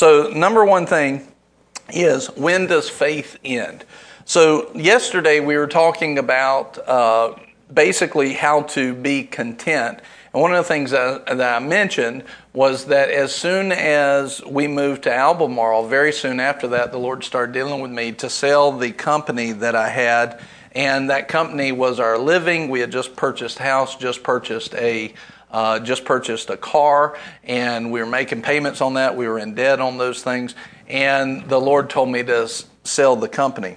So, number one thing is when does faith end? So, yesterday we were talking about uh, basically how to be content. And one of the things that, I mentioned was that as soon as we moved to Albemarle, very soon after that, the Lord started dealing with me to sell the company that I had. And that company was our living. We had just purchased house, just purchased a uh, just purchased a car, and we were making payments on that. We were in debt on those things, and the Lord told me to sell the company.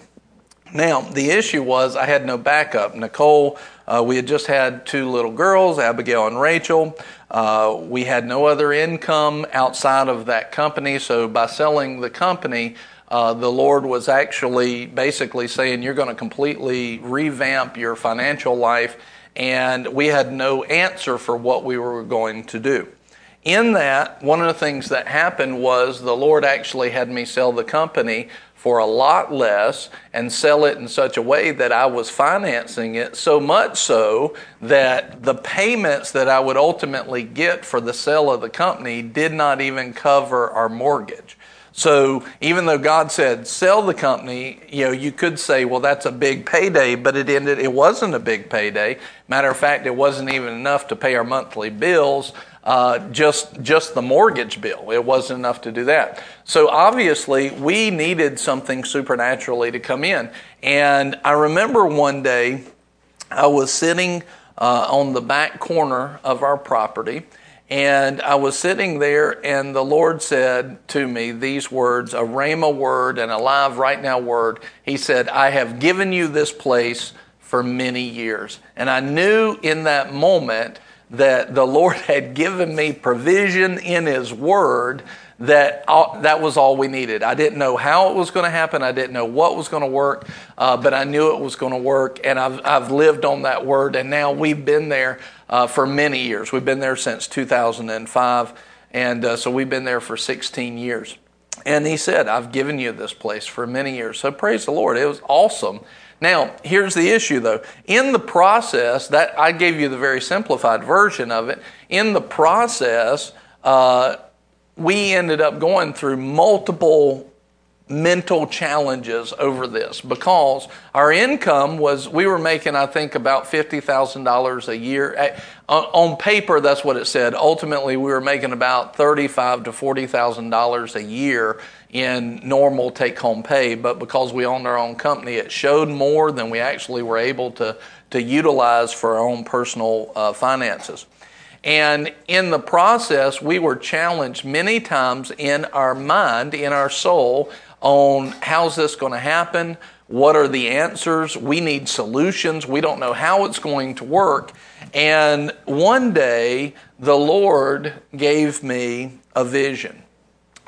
Now, the issue was I had no backup. Nicole uh, we had just had two little girls, Abigail and Rachel. Uh, we had no other income outside of that company, so by selling the company, uh, the Lord was actually basically saying, You're going to completely revamp your financial life, and we had no answer for what we were going to do. In that, one of the things that happened was the Lord actually had me sell the company for a lot less and sell it in such a way that I was financing it, so much so that the payments that I would ultimately get for the sale of the company did not even cover our mortgage. So even though God said sell the company, you know, you could say, well, that's a big payday, but it ended, it wasn't a big payday. Matter of fact, it wasn't even enough to pay our monthly bills uh, just just the mortgage bill. It wasn't enough to do that. So obviously, we needed something supernaturally to come in. And I remember one day I was sitting uh, on the back corner of our property. And I was sitting there, and the Lord said to me these words a Rhema word and a live right now word. He said, I have given you this place for many years. And I knew in that moment that the Lord had given me provision in His Word that all, that was all we needed. I didn't know how it was going to happen. I didn't know what was going to work, uh, but I knew it was going to work, and I've, I've lived on that word. And now we've been there uh, for many years. We've been there since 2005, and uh, so we've been there for 16 years. And He said, "I've given you this place for many years." So praise the Lord. It was awesome. Now, here's the issue though. In the process, that I gave you the very simplified version of it. In the process, uh, we ended up going through multiple mental challenges over this because our income was we were making i think about $50000 a year. On paper that's what it said. Ultimately we were making about 35 to $40000 a year in normal take home pay. But because we owned our own company it showed more than we actually were able to, to utilize for our own personal uh, finances and in the process, we were challenged many times in our mind, in our soul, on how's this going to happen? What are the answers? We need solutions. We don't know how it's going to work. And one day, the Lord gave me a vision.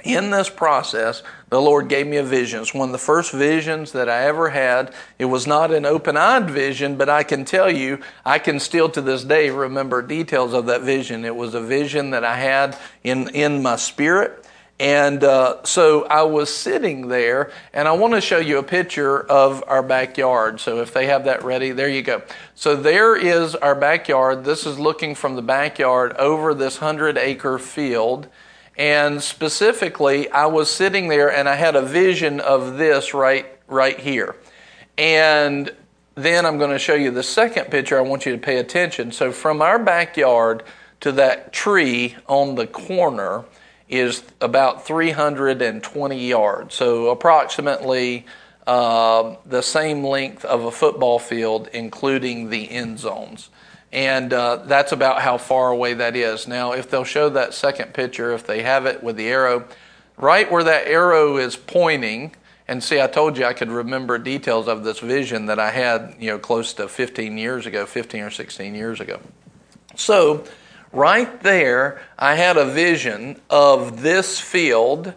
In this process, the Lord gave me a vision. It's one of the first visions that I ever had. It was not an open eyed vision, but I can tell you, I can still to this day remember details of that vision. It was a vision that I had in, in my spirit. And uh, so I was sitting there, and I want to show you a picture of our backyard. So if they have that ready, there you go. So there is our backyard. This is looking from the backyard over this 100 acre field. And specifically, I was sitting there and I had a vision of this right, right here. And then I'm going to show you the second picture. I want you to pay attention. So from our backyard to that tree on the corner, is about 320 yards, so approximately uh, the same length of a football field, including the end zones. And uh, that's about how far away that is. Now, if they'll show that second picture, if they have it with the arrow, right where that arrow is pointing, and see, I told you I could remember details of this vision that I had, you know, close to 15 years ago, 15 or 16 years ago. So, right there, I had a vision of this field,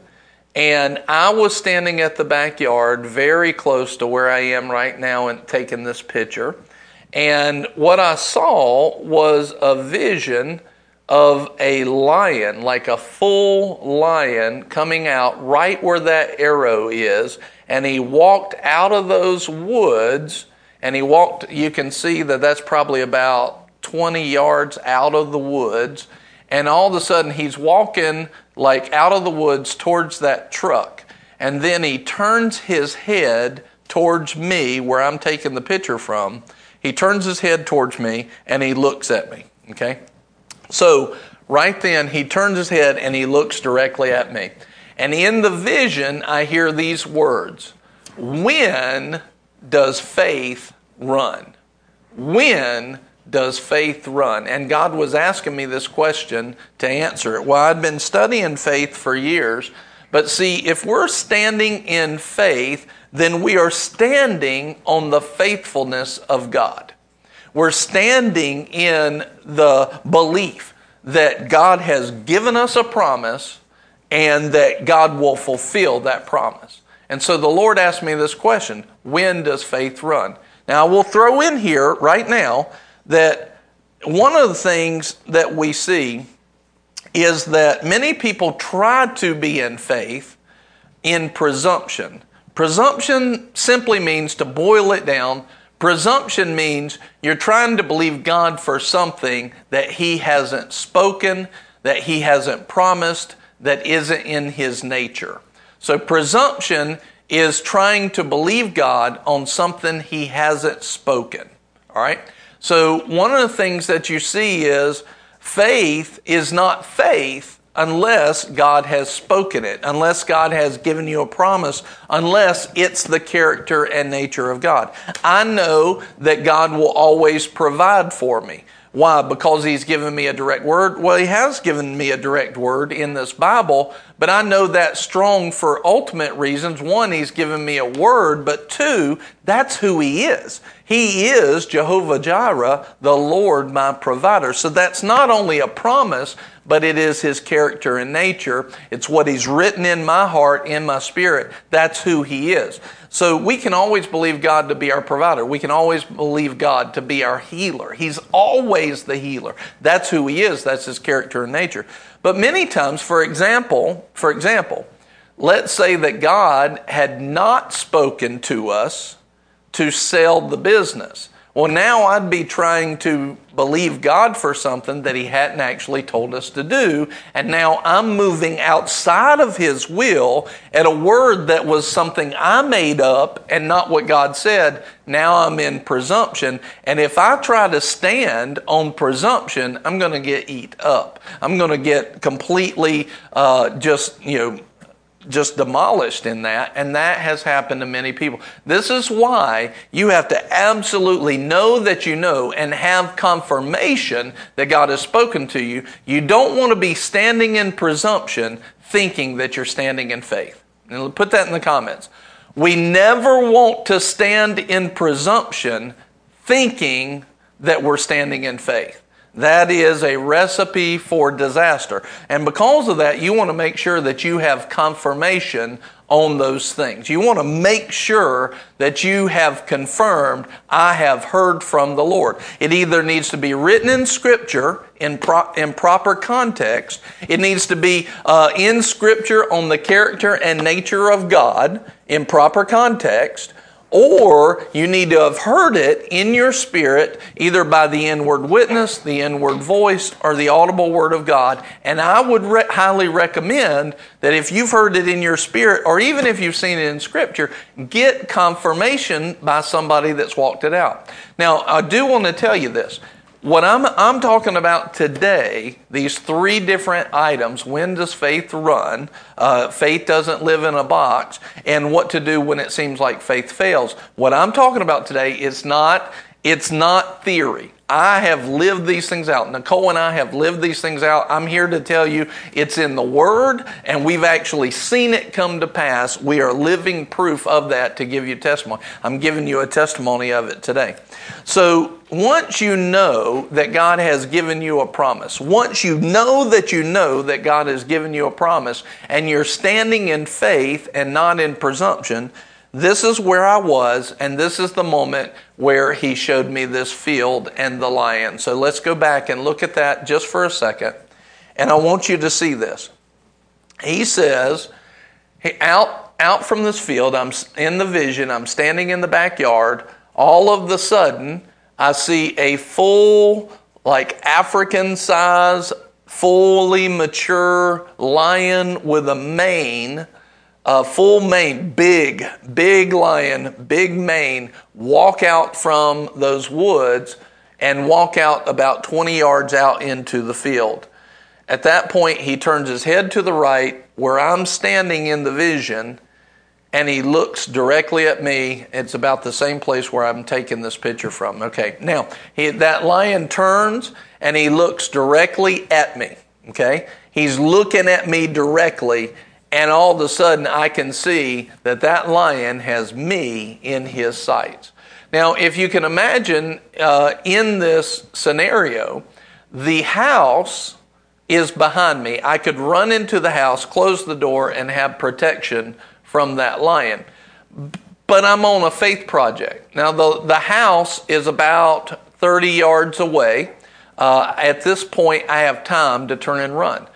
and I was standing at the backyard very close to where I am right now and taking this picture. And what I saw was a vision of a lion, like a full lion coming out right where that arrow is. And he walked out of those woods and he walked, you can see that that's probably about 20 yards out of the woods, and all of a sudden he's walking like out of the woods towards that truck. And then he turns his head towards me, where I'm taking the picture from. He turns his head towards me and he looks at me. Okay? So, right then, he turns his head and he looks directly at me. And in the vision, I hear these words When does faith run? When does faith run? And God was asking me this question to answer it. Well, I'd been studying faith for years, but see, if we're standing in faith, then we are standing on the faithfulness of God. We're standing in the belief that God has given us a promise and that God will fulfill that promise. And so the Lord asked me this question when does faith run? Now, I will throw in here right now that one of the things that we see is that many people try to be in faith in presumption. Presumption simply means to boil it down. Presumption means you're trying to believe God for something that He hasn't spoken, that He hasn't promised, that isn't in His nature. So, presumption is trying to believe God on something He hasn't spoken. All right? So, one of the things that you see is faith is not faith unless God has spoken it, unless God has given you a promise, unless it's the character and nature of God. I know that God will always provide for me. Why? Because He's given me a direct word? Well, He has given me a direct word in this Bible, but I know that strong for ultimate reasons. One, He's given me a word, but two, that's who He is. He is Jehovah Jireh, the Lord my provider. So that's not only a promise, but it is His character and nature. It's what He's written in my heart, in my spirit. That's who He is. So we can always believe God to be our provider. We can always believe God to be our healer. He's always the healer. That's who he is. That's his character and nature. But many times, for example, for example, let's say that God had not spoken to us to sell the business. Well, now I'd be trying to believe God for something that He hadn't actually told us to do. And now I'm moving outside of His will at a word that was something I made up and not what God said. Now I'm in presumption. And if I try to stand on presumption, I'm going to get eat up. I'm going to get completely uh, just, you know, just demolished in that, and that has happened to many people. This is why you have to absolutely know that you know and have confirmation that God has spoken to you. You don't want to be standing in presumption thinking that you're standing in faith. And put that in the comments. We never want to stand in presumption thinking that we're standing in faith. That is a recipe for disaster. And because of that, you want to make sure that you have confirmation on those things. You want to make sure that you have confirmed, I have heard from the Lord. It either needs to be written in Scripture in, pro- in proper context, it needs to be uh, in Scripture on the character and nature of God in proper context, or you need to have heard it in your spirit, either by the inward witness, the inward voice, or the audible word of God. And I would re- highly recommend that if you've heard it in your spirit, or even if you've seen it in Scripture, get confirmation by somebody that's walked it out. Now, I do want to tell you this what I'm, I'm talking about today, these three different items when does faith run? Uh, faith doesn't live in a box, and what to do when it seems like faith fails. What I'm talking about today is not, it's not theory. I have lived these things out. Nicole and I have lived these things out. I'm here to tell you it's in the Word, and we've actually seen it come to pass. We are living proof of that to give you testimony. I'm giving you a testimony of it today. So, once you know that God has given you a promise, once you know that you know that God has given you a promise, and you're standing in faith and not in presumption, this is where I was, and this is the moment where he showed me this field and the lion. So let's go back and look at that just for a second. And I want you to see this. He says, out, out from this field, I'm in the vision, I'm standing in the backyard. All of the sudden, I see a full, like African size fully mature lion with a mane, a full mane, big, big lion, big mane, walk out from those woods and walk out about 20 yards out into the field. At that point, he turns his head to the right where I'm standing in the vision and he looks directly at me. It's about the same place where I'm taking this picture from. Okay, now he, that lion turns and he looks directly at me. Okay, he's looking at me directly, and all of a sudden I can see that that lion has me in his sights. Now, if you can imagine uh, in this scenario, the house is behind me. I could run into the house, close the door, and have protection from that lion. But I'm on a faith project. Now, the, the house is about 30 yards away. Uh, at this point, I have time to turn and run.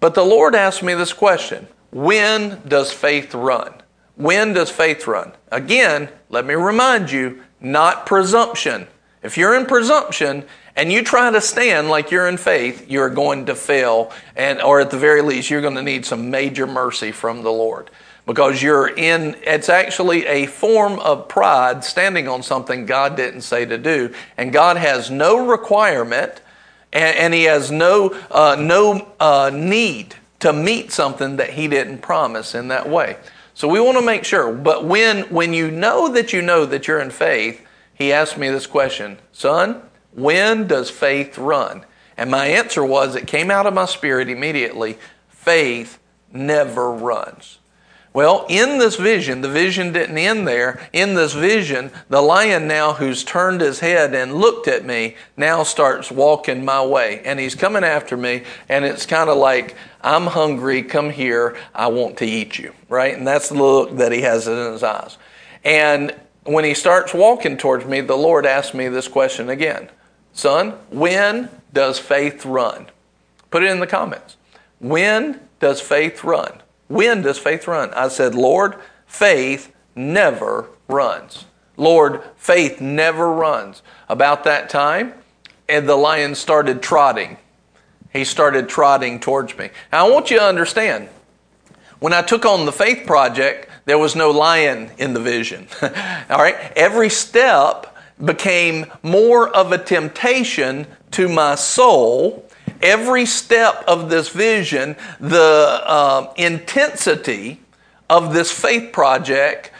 But the Lord asked me this question When does faith run? When does faith run? Again, let me remind you, not presumption. If you're in presumption and you try to stand like you're in faith, you're going to fail, and or at the very least, you're going to need some major mercy from the Lord because you're in it's actually a form of pride standing on something God didn't say to do and God has no requirement and, and he has no uh, no uh, need to meet something that he didn't promise in that way. So we want to make sure. But when when you know that you know that you're in faith he asked me this question son when does faith run? And my answer was it came out of my spirit immediately faith never runs well, in this vision, the vision didn't end there. In this vision, the lion now who's turned his head and looked at me now starts walking my way. And he's coming after me, and it's kind of like, I'm hungry, come here, I want to eat you, right? And that's the look that he has in his eyes. And when he starts walking towards me, the Lord asked me this question again Son, when does faith run? Put it in the comments. When does faith run? When does faith run? I said, Lord, faith never runs. Lord, faith never runs. About that time, and the lion started trotting. He started trotting towards me. Now, I want you to understand when I took on the faith project, there was no lion in the vision. All right? Every step became more of a temptation to my soul every step of this vision, the uh, intensity of this faith project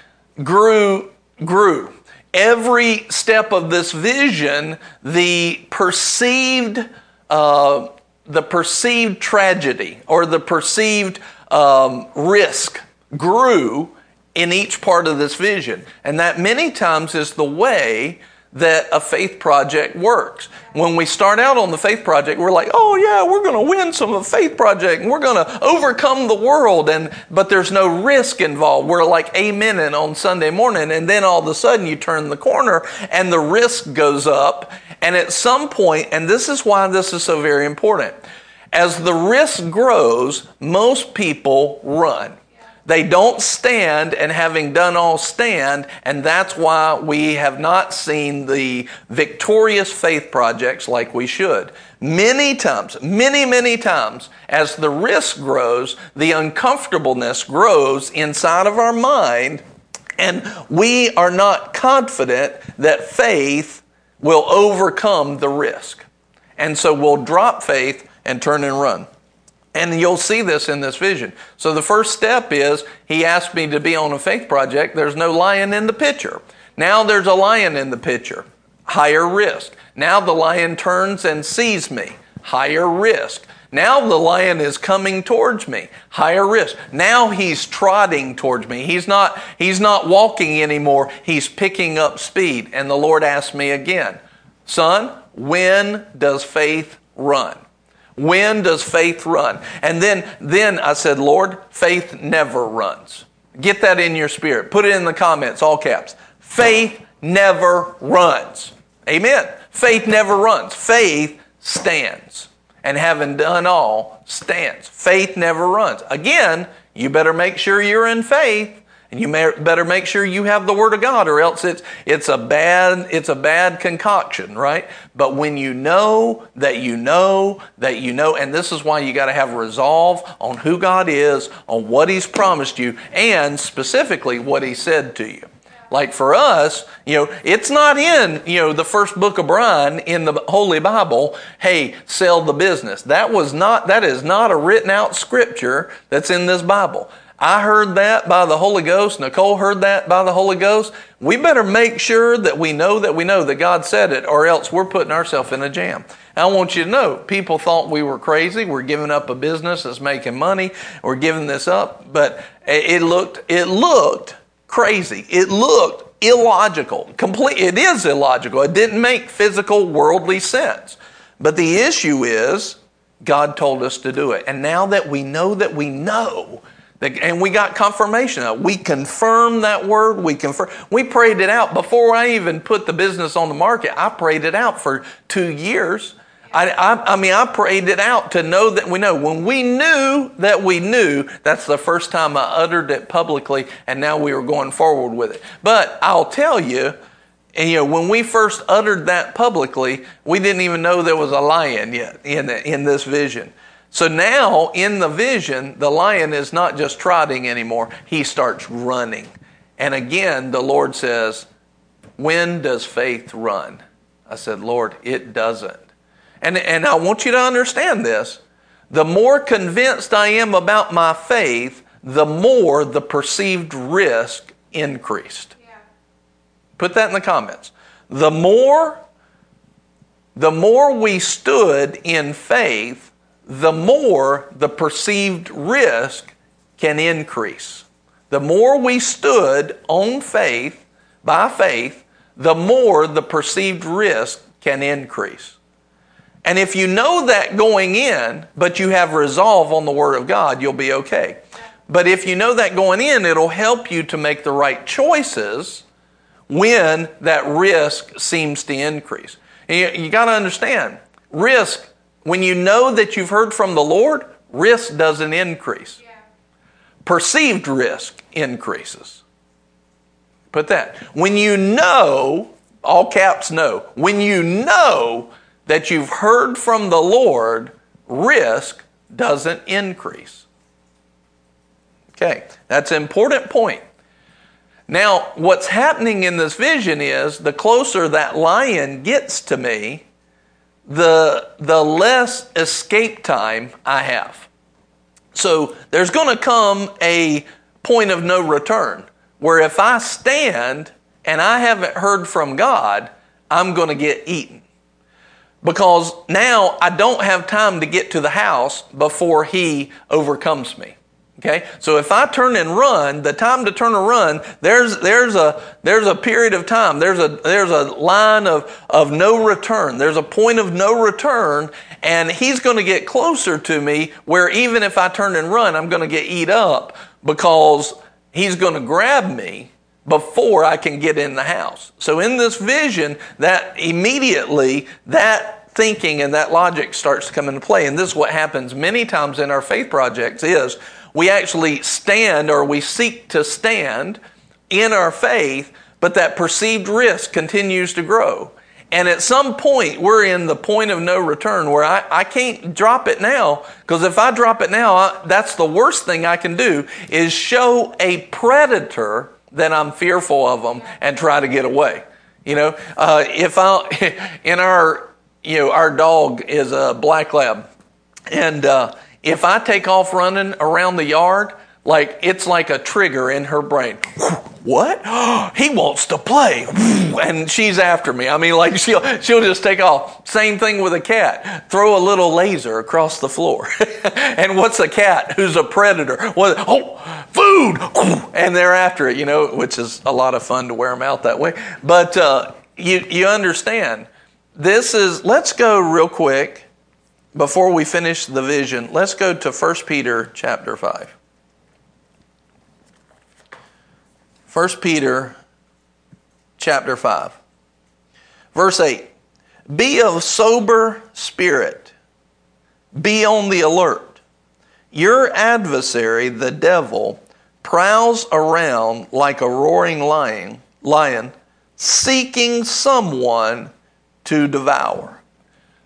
grew, grew. Every step of this vision, the perceived, uh, the perceived tragedy or the perceived um, risk grew in each part of this vision. And that many times is the way that a faith project works. When we start out on the faith project, we're like, "Oh yeah, we're going to win some of the faith project and we're going to overcome the world." And but there's no risk involved. We're like amen and on Sunday morning, and then all of a sudden you turn the corner and the risk goes up. And at some point, and this is why this is so very important, as the risk grows, most people run. They don't stand, and having done all stand, and that's why we have not seen the victorious faith projects like we should. Many times, many, many times, as the risk grows, the uncomfortableness grows inside of our mind, and we are not confident that faith will overcome the risk. And so we'll drop faith and turn and run. And you'll see this in this vision. So the first step is he asked me to be on a faith project. There's no lion in the picture. Now there's a lion in the picture. Higher risk. Now the lion turns and sees me. Higher risk. Now the lion is coming towards me. Higher risk. Now he's trotting towards me. He's not, he's not walking anymore. He's picking up speed. And the Lord asked me again, Son, when does faith run? When does faith run? And then, then I said, Lord, faith never runs. Get that in your spirit. Put it in the comments, all caps. Faith never runs. Amen. Faith never runs. Faith stands. And having done all, stands. Faith never runs. Again, you better make sure you're in faith And you better make sure you have the Word of God, or else it's, it's, a bad, it's a bad concoction, right? But when you know that you know that you know, and this is why you got to have resolve on who God is, on what He's promised you, and specifically what He said to you. Like for us, you know, it's not in, you know, the first book of Brian in the Holy Bible, hey, sell the business. That was not, that is not a written out scripture that's in this Bible. I heard that by the Holy Ghost. Nicole heard that by the Holy Ghost. We better make sure that we know that we know that God said it, or else we're putting ourselves in a jam. I want you to know, people thought we were crazy. We're giving up a business that's making money. We're giving this up, but it looked it looked crazy. It looked illogical. Complete. It is illogical. It didn't make physical, worldly sense. But the issue is, God told us to do it, and now that we know that we know and we got confirmation. We confirmed that word. We confirm. We prayed it out before I even put the business on the market. I prayed it out for two years. I, I, I, mean, I prayed it out to know that we know. When we knew that we knew, that's the first time I uttered it publicly, and now we were going forward with it. But I'll tell you, and, you know, when we first uttered that publicly, we didn't even know there was a lion yet in, in this vision. So now in the vision, the lion is not just trotting anymore, he starts running. And again, the Lord says, When does faith run? I said, Lord, it doesn't. And, and I want you to understand this. The more convinced I am about my faith, the more the perceived risk increased. Yeah. Put that in the comments. The more the more we stood in faith, the more the perceived risk can increase. The more we stood on faith, by faith, the more the perceived risk can increase. And if you know that going in, but you have resolve on the Word of God, you'll be okay. But if you know that going in, it'll help you to make the right choices when that risk seems to increase. you, you got to understand, risk when you know that you've heard from the Lord, risk doesn't increase. Yeah. Perceived risk increases. Put that. When you know, all caps know, when you know that you've heard from the Lord, risk doesn't increase. Okay, that's an important point. Now, what's happening in this vision is the closer that lion gets to me, the, the less escape time I have. So there's going to come a point of no return where if I stand and I haven't heard from God, I'm going to get eaten. Because now I don't have time to get to the house before He overcomes me. Okay? So if I turn and run, the time to turn and run, there's, there's, a, there's a period of time. There's a, there's a line of, of no return. There's a point of no return, and he's going to get closer to me where even if I turn and run, I'm going to get eat up because he's going to grab me before I can get in the house. So in this vision, that immediately, that thinking and that logic starts to come into play. And this is what happens many times in our faith projects is we actually stand or we seek to stand in our faith, but that perceived risk continues to grow. And at some point, we're in the point of no return where I, I can't drop it now, because if I drop it now, I, that's the worst thing I can do is show a predator that I'm fearful of them and try to get away. You know, uh, if I, in our, you know, our dog is a black lab, and uh, if I take off running around the yard, like it's like a trigger in her brain. What? He wants to play. And she's after me. I mean, like she'll she'll just take off. Same thing with a cat. Throw a little laser across the floor. and what's a cat who's a predator? What? Oh, food! And they're after it, you know, which is a lot of fun to wear them out that way. But uh, you you understand. This is. Let's go real quick before we finish the vision, let's go to 1 Peter chapter 5. 1 Peter chapter 5. Verse 8 Be of sober spirit, be on the alert. Your adversary, the devil, prowls around like a roaring lion, lion seeking someone to devour.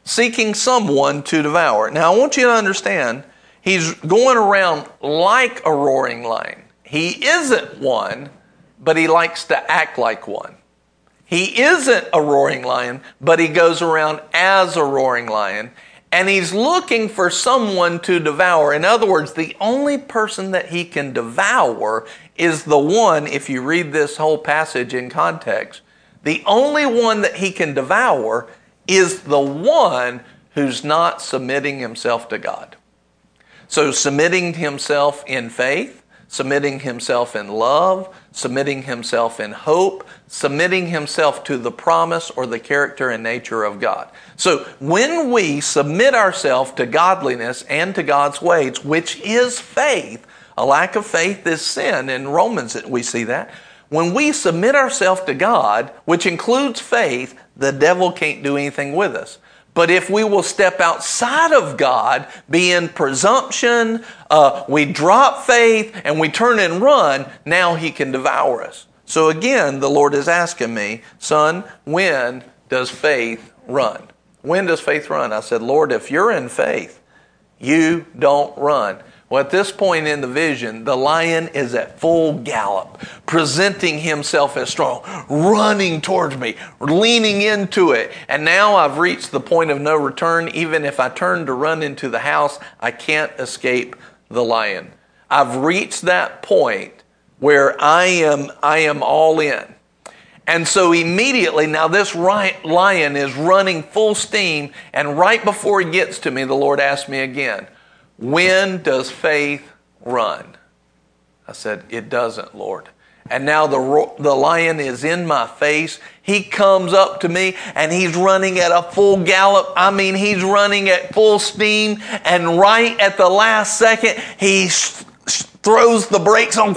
Seeking someone to devour. Now, I want you to understand, he's going around like a roaring lion. He isn't one, but he likes to act like one. He isn't a roaring lion, but he goes around as a roaring lion and he's looking for someone to devour. In other words, the only person that he can devour is the one, if you read this whole passage in context, the only one that he can devour is the one who's not submitting himself to God. So, submitting himself in faith, submitting himself in love, submitting himself in hope, submitting himself to the promise or the character and nature of God. So when we submit ourselves to godliness and to God's ways, which is faith, a lack of faith is sin. In Romans, we see that. When we submit ourselves to God, which includes faith, the devil can't do anything with us. But if we will step outside of God, be in presumption, uh, we drop faith and we turn and run, now he can devour us. So again, the Lord is asking me, son, when does faith run? When does faith run? I said, Lord, if you're in faith, you don't run. Well, at this point in the vision, the lion is at full gallop, presenting himself as strong, running towards me, leaning into it. And now I've reached the point of no return. Even if I turn to run into the house, I can't escape the lion. I've reached that point where I am, I am all in. And so immediately, now this lion is running full steam, and right before he gets to me, the Lord asked me again, when does faith run? I said, It doesn't, Lord. And now the, the lion is in my face. He comes up to me and he's running at a full gallop. I mean, he's running at full steam. And right at the last second, he throws the brakes on,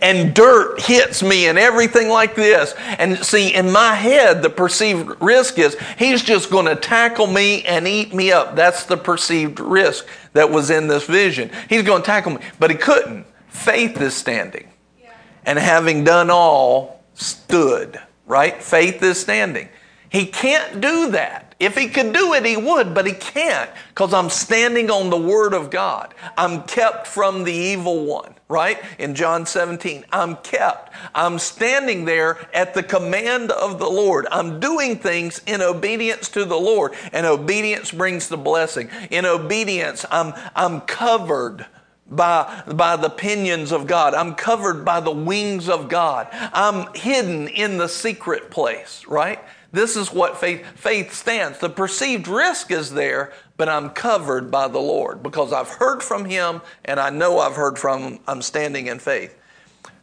and dirt hits me and everything like this. And see, in my head, the perceived risk is he's just going to tackle me and eat me up. That's the perceived risk that was in this vision. He's going to tackle me, but he couldn't. Faith is standing. And having done all, stood, right? Faith is standing. He can't do that. If he could do it, he would, but he can't because I'm standing on the Word of God. I'm kept from the evil one, right? In John 17, I'm kept. I'm standing there at the command of the Lord. I'm doing things in obedience to the Lord, and obedience brings the blessing. In obedience, I'm, I'm covered by, by the pinions of God. I'm covered by the wings of God. I'm hidden in the secret place, right? This is what faith, faith stands. The perceived risk is there, but I'm covered by the Lord because I've heard from Him and I know I've heard from Him. I'm standing in faith.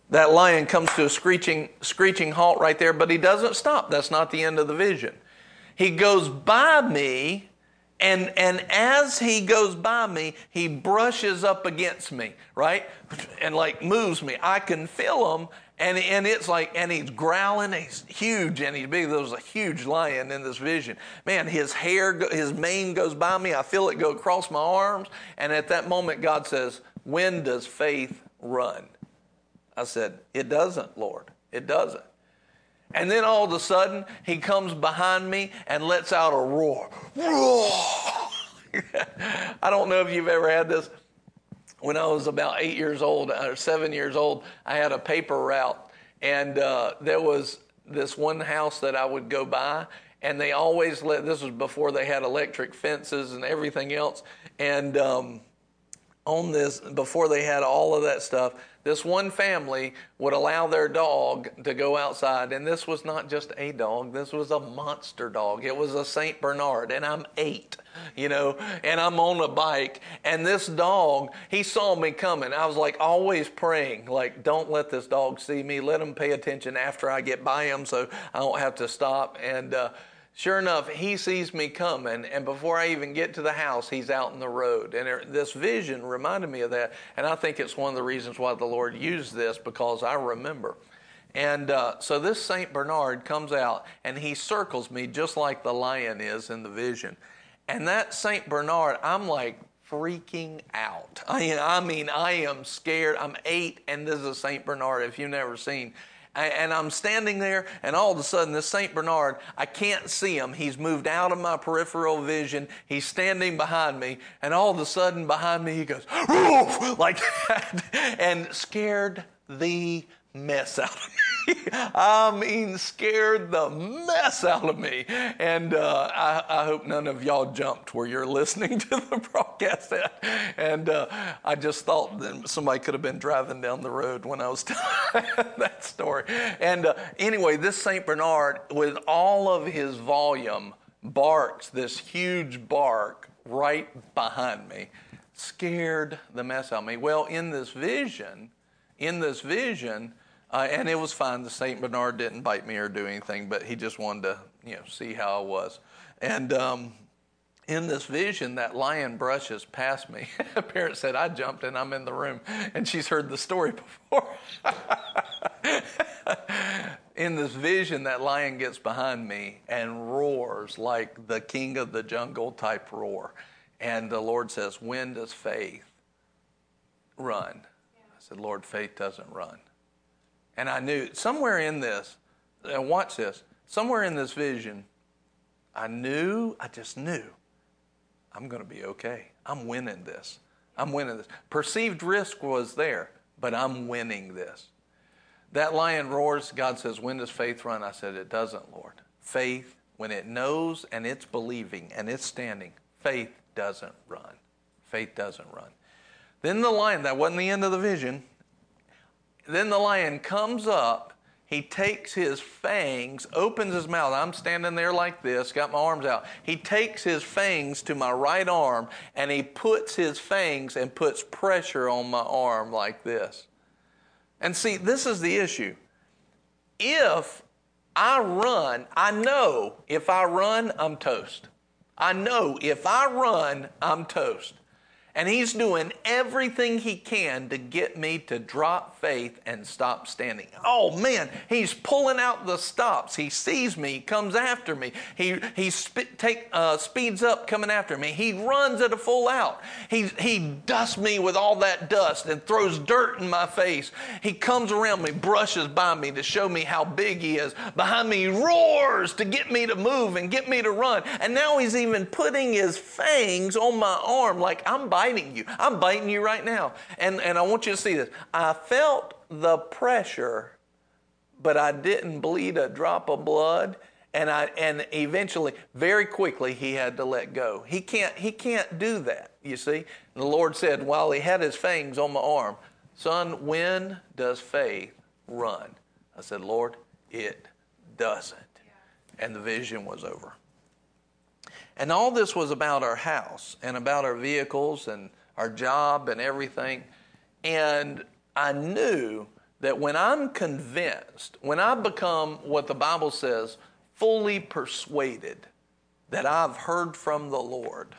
That lion comes to a screeching, screeching halt right there, but he doesn't stop. That's not the end of the vision. He goes by me, and, and as he goes by me, he brushes up against me, right? And like moves me. I can feel him, and, and it's like, and he's growling, he's huge and he's big. There was a huge lion in this vision. Man, his hair, his mane goes by me. I feel it go across my arms. And at that moment, God says, When does faith run? I said, It doesn't, Lord. It doesn't. And then all of a sudden, he comes behind me and lets out a roar. Roar! I don't know if you've ever had this when I was about eight years old or seven years old, I had a paper route, and uh, there was this one house that I would go by, and they always let. This was before they had electric fences and everything else, and um, on this before they had all of that stuff this one family would allow their dog to go outside, and this was not just a dog, this was a monster dog. It was a St. Bernard, and I'm eight, you know, and I'm on a bike, and this dog, he saw me coming. I was like always praying, like, don't let this dog see me. Let him pay attention after I get by him so I don't have to stop. And, uh, Sure enough, he sees me coming, and before I even get to the house, he's out in the road. And this vision reminded me of that, and I think it's one of the reasons why the Lord used this because I remember. And uh, so this Saint Bernard comes out, and he circles me just like the lion is in the vision. And that Saint Bernard, I'm like freaking out. I, I mean, I am scared. I'm eight, and this is a St. Bernard, if you've never seen. And I'm standing there, and all of a sudden, this St. Bernard, I can't see him. He's moved out of my peripheral vision. He's standing behind me, and all of a sudden, behind me, he goes, like that, and scared the mess out of me. I mean, scared the mess out of me. And uh, I, I, hope none of y'all jumped where you're listening to the broadcast. And uh, I just thought that somebody could have been driving down the road when I was telling that story. And uh, anyway, this St. Bernard, with all of his volume, barks this huge bark right behind me. Scared the mess out of me. Well, in this vision, in this vision, uh, and it was fine. The Saint Bernard didn't bite me or do anything, but he just wanted to, you know, see how I was. And um, in this vision, that lion brushes past me. a parent said I jumped and I'm in the room, and she's heard the story before. in this vision, that lion gets behind me and roars like the king of the jungle type roar. And the Lord says, When does faith run? I said, Lord, faith doesn't run. And I knew somewhere in this, and watch this, somewhere in this vision, I knew, I just knew, I'm going to be okay. I'm winning this. I'm winning this. Perceived risk was there, but I'm winning this. That lion roars, God says, When does faith run? I said, It doesn't, Lord. Faith, when it knows and it's believing and it's standing, faith doesn't run. Faith doesn't run. Then the lion, that wasn't the end of the vision. Then the lion comes up. He takes his fangs, opens his mouth. I'm standing there like this, got my arms out. He takes his fangs to my right arm and he puts his fangs and puts pressure on my arm like this. And see, this is the issue. If I run, I know if I run, I'm toast. I know if I run, I'm toast. And he's doing everything he can to get me to drop faith and stop standing. Oh man, he's pulling out the stops. He sees me, comes after me. He he sp- take, uh, speeds up coming after me. He runs at a full out. He he dusts me with all that dust and throws dirt in my face. He comes around me, brushes by me to show me how big he is. Behind me, he roars to get me to move and get me to run. And now he's even putting his fangs on my arm like I'm by biting you. I'm biting you right now. And, and I want you to see this. I felt the pressure, but I didn't bleed a drop of blood. And I and eventually, very quickly, he had to let go. He can't he can't do that, you see. And the Lord said, while he had his fangs on my arm, Son, when does faith run? I said, Lord, it doesn't. And the vision was over. And all this was about our house and about our vehicles and our job and everything. And I knew that when I'm convinced, when I become what the Bible says, fully persuaded that I've heard from the Lord,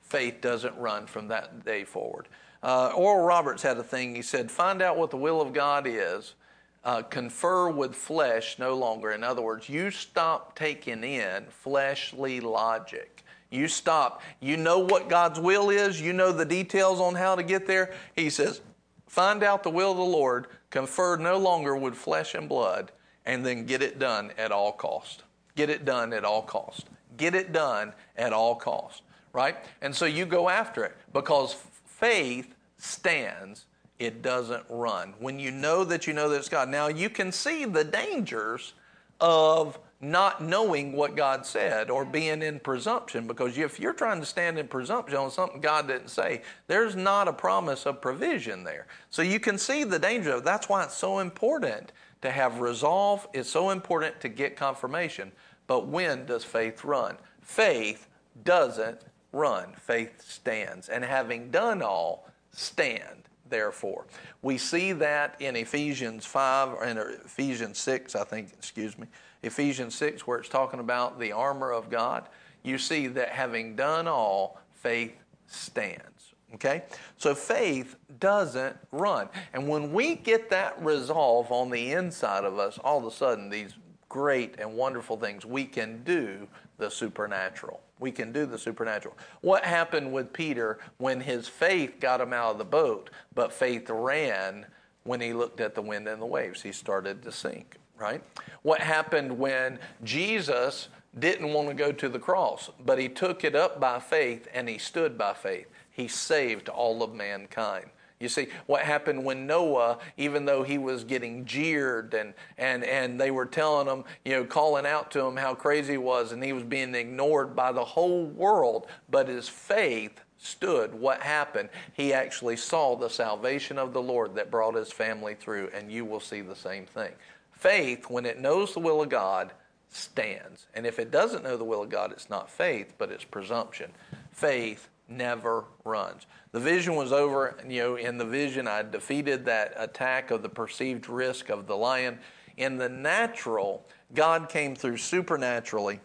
faith doesn't run from that day forward. Uh, Oral Roberts had a thing, he said, find out what the will of God is uh, confer with flesh no longer. In other words, you stop taking in fleshly logic. You stop. You know what God's will is. You know the details on how to get there. He says, find out the will of the Lord, confer no longer with flesh and blood, and then get it done at all cost. Get it done at all cost. Get it done at all cost. Right? And so you go after it because faith stands it doesn't run. When you know that you know that it's God. Now, you can see the dangers of not knowing what God said or being in presumption because if you're trying to stand in presumption on something God didn't say, there's not a promise of provision there. So you can see the danger of that's why it's so important to have resolve. It's so important to get confirmation. But when does faith run? Faith doesn't run. Faith stands. And having done all, stand therefore. We see that in Ephesians 5, or in Ephesians 6, I think, excuse me, Ephesians 6, where it's talking about the armor of God. You see that having done all, faith stands. Okay? So faith doesn't run. And when we get that resolve on the inside of us, all of a sudden, these great and wonderful things, we can do the supernatural. We can do the supernatural. What happened with Peter when his faith got him out of the boat, but faith ran when he looked at the wind and the waves? He started to sink, right? What happened when Jesus didn't want to go to the cross, but he took it up by faith and he stood by faith? He saved all of mankind. You see, what happened when Noah, even though he was getting jeered and, and, and they were telling him, you know, calling out to him how crazy he was, and he was being ignored by the whole world, but his faith stood. What happened? He actually saw the salvation of the Lord that brought his family through, and you will see the same thing. Faith, when it knows the will of God, stands. And if it doesn't know the will of God, it's not faith, but it's presumption. Faith never runs. The vision was over, you know, in the vision I defeated that attack of the perceived risk of the lion. In the natural, God came through supernaturally.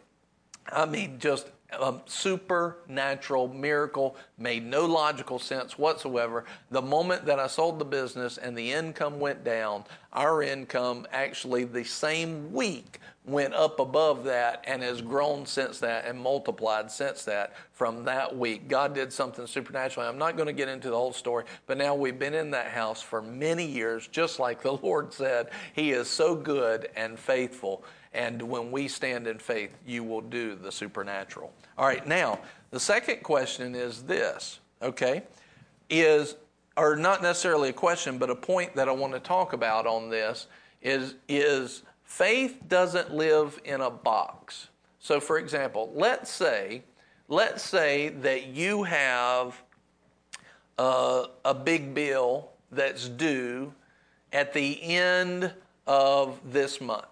I mean, just a supernatural miracle made no logical sense whatsoever. The moment that I sold the business and the income went down, our income actually the same week went up above that and has grown since that and multiplied since that from that week. God did something supernatural. I'm not going to get into the whole story, but now we've been in that house for many years, just like the Lord said. He is so good and faithful. And when we stand in faith, you will do the supernatural. All right, now, the second question is this, okay? Is, or not necessarily a question, but a point that I want to talk about on this is, is faith doesn't live in a box. So, for example, let's say, let's say that you have a, a big bill that's due at the end of this month.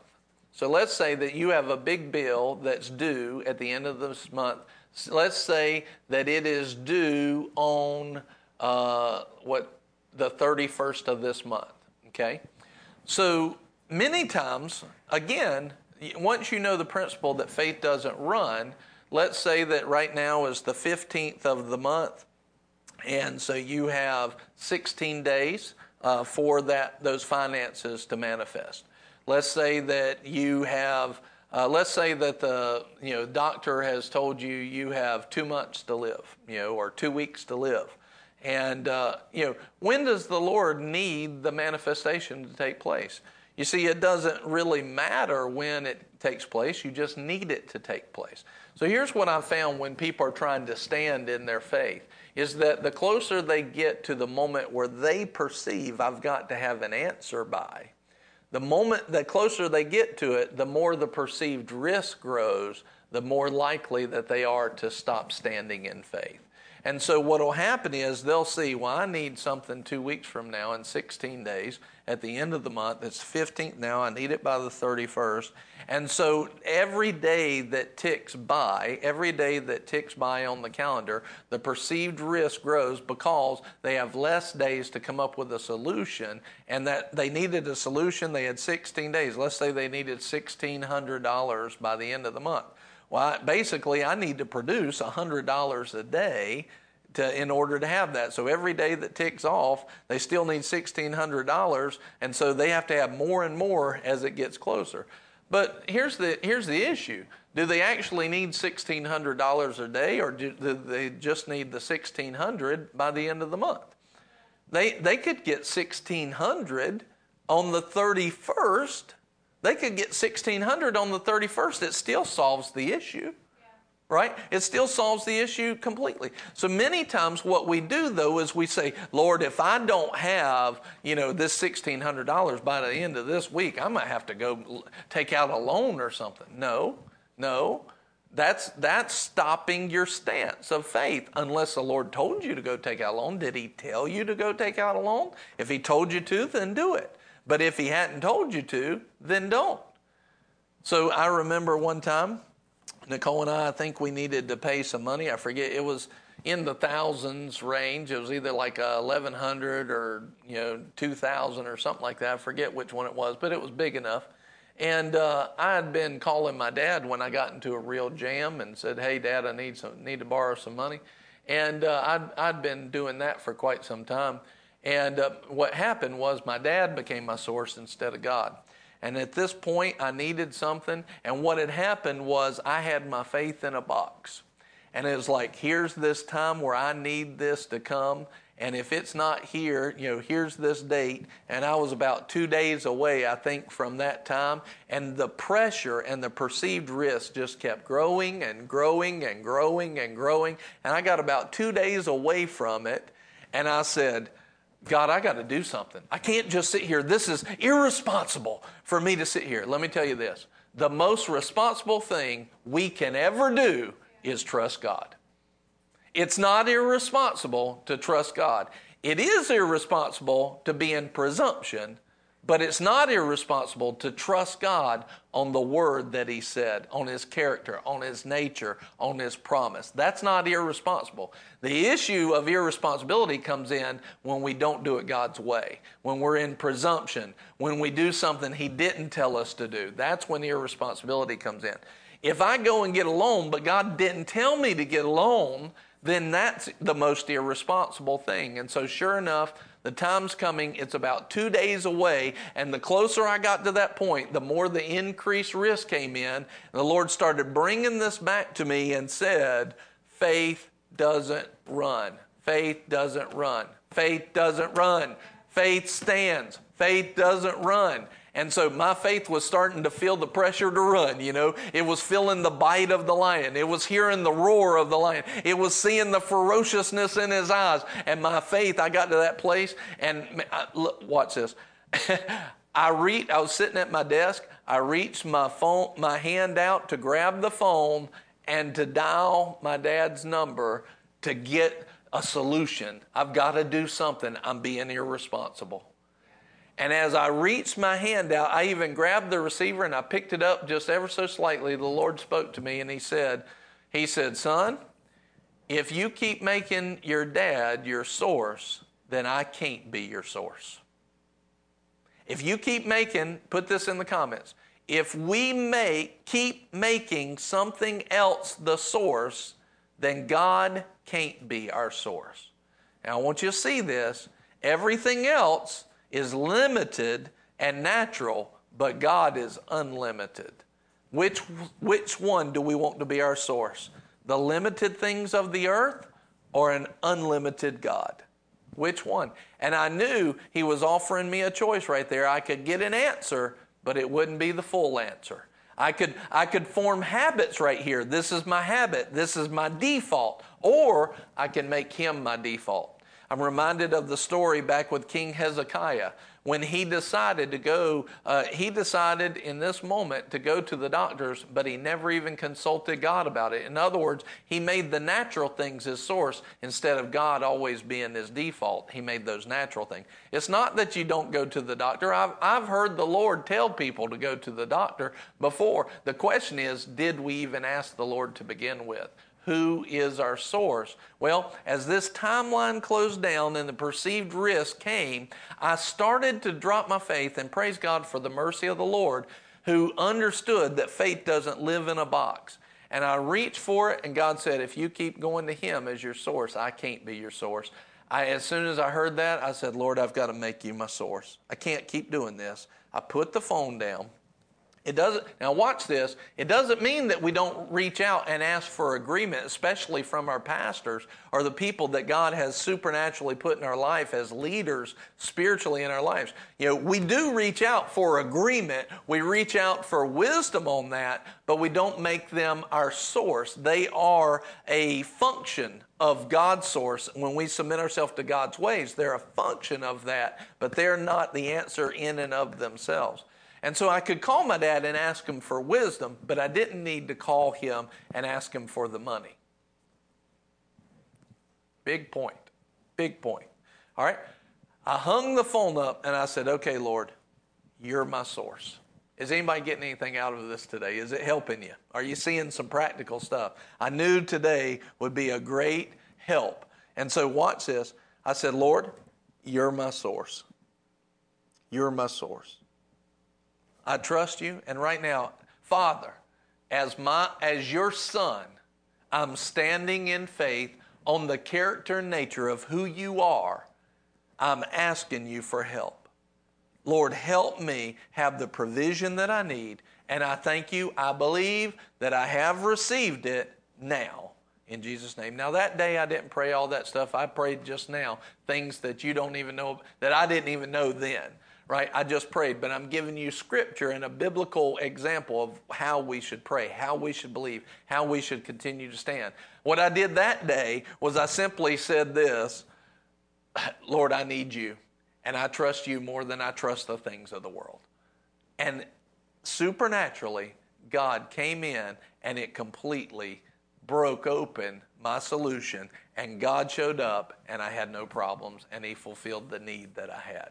So let's say that you have a big bill that's due at the end of this month. Let's say that it is due on uh, what the 31st of this month. Okay? So many times, again, once you know the principle that faith doesn't run, let's say that right now is the 15th of the month, and so you have 16 days uh, for that those finances to manifest. Let's say that you have, uh, let's say that the you know doctor has told you you have two months to live, you know, or two weeks to live, and uh, you know when does the Lord need the manifestation to take place? You see, it doesn't really matter when it takes place, you just need it to take place. So here's what I've found when people are trying to stand in their faith is that the closer they get to the moment where they perceive I've got to have an answer by, the moment, the closer they get to it, the more the perceived risk grows, the more likely that they are to stop standing in faith. And so what will happen is they'll see, well, I need something two weeks from now in 16 days at the end of the month. It's 15th now. I need it by the 31st. And so every day that ticks by, every day that ticks by on the calendar, the perceived risk grows because they have less days to come up with a solution and that they needed a solution. They had 16 days. Let's say they needed $1,600 by the end of the month. Well, basically, I need to produce $100 a day to, in order to have that. So every day that ticks off, they still need $1,600, and so they have to have more and more as it gets closer. But here's the, here's the issue. Do they actually need $1,600 a day, or do, do they just need the 1,600 by the end of the month? They, they could get 1600 on the 31st they could get 1600 on the 31st. It still solves the issue. Right? It still solves the issue completely. So many times what we do though is we say, Lord, if I don't have, you know, this $1,600 by the end of this week, I might have to go take out a loan or something. No, no. That's, that's stopping your stance of faith unless the Lord told you to go take out a loan. Did He tell you to go take out a loan? If He told you to, then do it. But if he hadn't told you to, then don't. So I remember one time, Nicole and I, I think we needed to pay some money. I forget, it was in the thousands range. It was either like eleven hundred or you know two thousand or something like that. I forget which one it was, but it was big enough. And uh, I had been calling my dad when I got into a real jam and said, "Hey, Dad, I need some need to borrow some money." And uh, I'd I'd been doing that for quite some time. And uh, what happened was my dad became my source instead of God. And at this point, I needed something. And what had happened was I had my faith in a box. and it was like, here's this time where I need this to come. And if it's not here, you know, here's this date. And I was about two days away, I think, from that time. And the pressure and the perceived risk just kept growing and growing and growing and growing. And I got about two days away from it. And I said, God, I got to do something. I can't just sit here. This is irresponsible for me to sit here. Let me tell you this the most responsible thing we can ever do is trust God. It's not irresponsible to trust God. It is irresponsible to be in presumption, but it's not irresponsible to trust God on the word that He said, on His character, on His nature, on His promise. That's not irresponsible. The issue of irresponsibility comes in when we don't do it God's way, when we're in presumption, when we do something He didn't tell us to do. That's when irresponsibility comes in. If I go and get a loan, but God didn't tell me to get a loan, then that's the most irresponsible thing. And so, sure enough, the time's coming. It's about two days away. And the closer I got to that point, the more the increased risk came in. the Lord started bringing this back to me and said, faith doesn't run. Faith doesn't run. Faith doesn't run. Faith stands. Faith doesn't run. And so my faith was starting to feel the pressure to run, you know. It was feeling the bite of the lion. It was hearing the roar of the lion. It was seeing the ferociousness in his eyes. And my faith, I got to that place and look, watch this. I read, I was sitting at my desk. I reached my phone, my hand out to grab the phone and to dial my dad's number to get a solution. I've got to do something. I'm being irresponsible. And as I reached my hand out, I even grabbed the receiver and I picked it up just ever so slightly. The Lord spoke to me and He said, He said, Son, if you keep making your dad your source, then I can't be your source. If you keep making, put this in the comments. If we make, keep making something else the source, then God can't be our source. Now I want you to see this. Everything else is limited and natural, but God is unlimited. Which, which one do we want to be our source? The limited things of the earth or an unlimited God? Which one? And I knew He was offering me a choice right there. I could get an answer, but it wouldn't be the full answer. I could, I could form habits right here. This is my habit. This is my default. Or I can make Him my default. I'm reminded of the story back with King Hezekiah when he decided to go, uh, he decided in this moment to go to the doctors, but he never even consulted God about it. In other words, he made the natural things his source instead of God always being his default. He made those natural things. It's not that you don't go to the doctor. I've, I've heard the Lord tell people to go to the doctor before. The question is, did we even ask the Lord to begin with? Who is our source. Well, as this timeline closed down and the perceived risk came, I started to drop my faith and praise God for the mercy of the Lord who understood that faith doesn't live in a box. And I reached for it, and God said, If you keep going to Him as your source, I can't be your source. I, as soon as I heard that, I said, Lord, I've got to make you my source. I can't keep doing this. I put the phone down it doesn't, now watch this. It doesn't mean that we don't reach out and ask for agreement, especially from our pastors or the people that God has supernaturally put in our life as leaders spiritually in our lives. You know, we do reach out for agreement. We reach out for wisdom on that, but we don't make them our source. They are a function of God's source. When we submit ourselves to God's ways, they're a function of that, but they're not the answer in and of themselves. And so I could call my dad and ask him for wisdom, but I didn't need to call him and ask him for the money. Big point. Big point. All right. I hung the phone up and I said, Okay, Lord, you're my source. Is anybody getting anything out of this today? Is it helping you? Are you seeing some practical stuff? I knew today would be a great help. And so, watch this. I said, Lord, you're my source. You're my source. I trust you. And right now, Father, as my as your son, I'm standing in faith on the character and nature of who you are. I'm asking you for help. Lord, help me have the provision that I need. And I thank you. I believe that I have received it now. in Jesus' name. Now, that day I didn't pray all that stuff. I prayed just now, things that you don't even know, that I didn't even know then, right? I just prayed, but I'm giving you scripture and a biblical example of how we should pray, how we should believe, how we should continue to stand. What I did that day was I simply said this Lord, I need you, and I trust you more than I trust the things of the world. And supernaturally, God came in and it completely broke open my solution, and God showed up, and I had no problems, and He fulfilled the need that I had.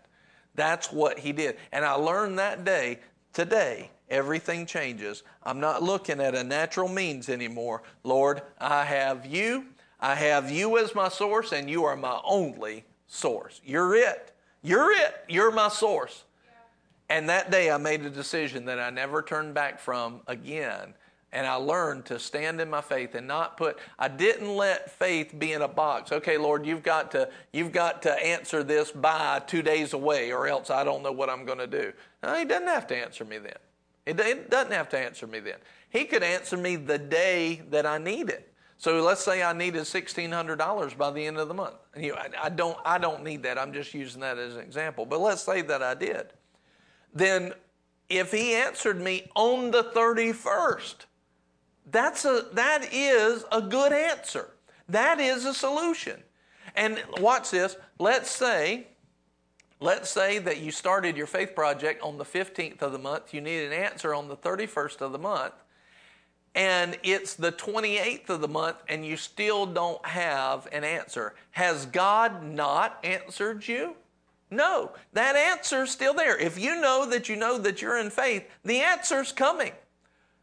That's what He did. And I learned that day, today, everything changes. I'm not looking at a natural means anymore. Lord, I have you. I have you as my source, and you are my only source. You're it. You're it. You're my source. And that day I made a decision that I never turned back from again. And I learned to stand in my faith and not put, I didn't let faith be in a box. Okay, Lord, you've got to, you've got to answer this by two days away or else I don't know what I'm going to do. No, he doesn't have to answer me then. It doesn't have to answer me then. He could answer me the day that I need it. So let's say I needed sixteen hundred dollars by the end of the month. You know, I, I, don't I don't need that. I'm just using that as an example. But let's say that I did. Then if he answered me on the 31st, that's a that is a good answer. That is a solution. And watch this. Let's say let's say that you started your faith project on the 15th of the month. You need an answer on the 31st of the month and it's the 28th of the month and you still don't have an answer. Has God not answered you? No, that answer's still there. If you know that you know that you're in faith, the answer's coming.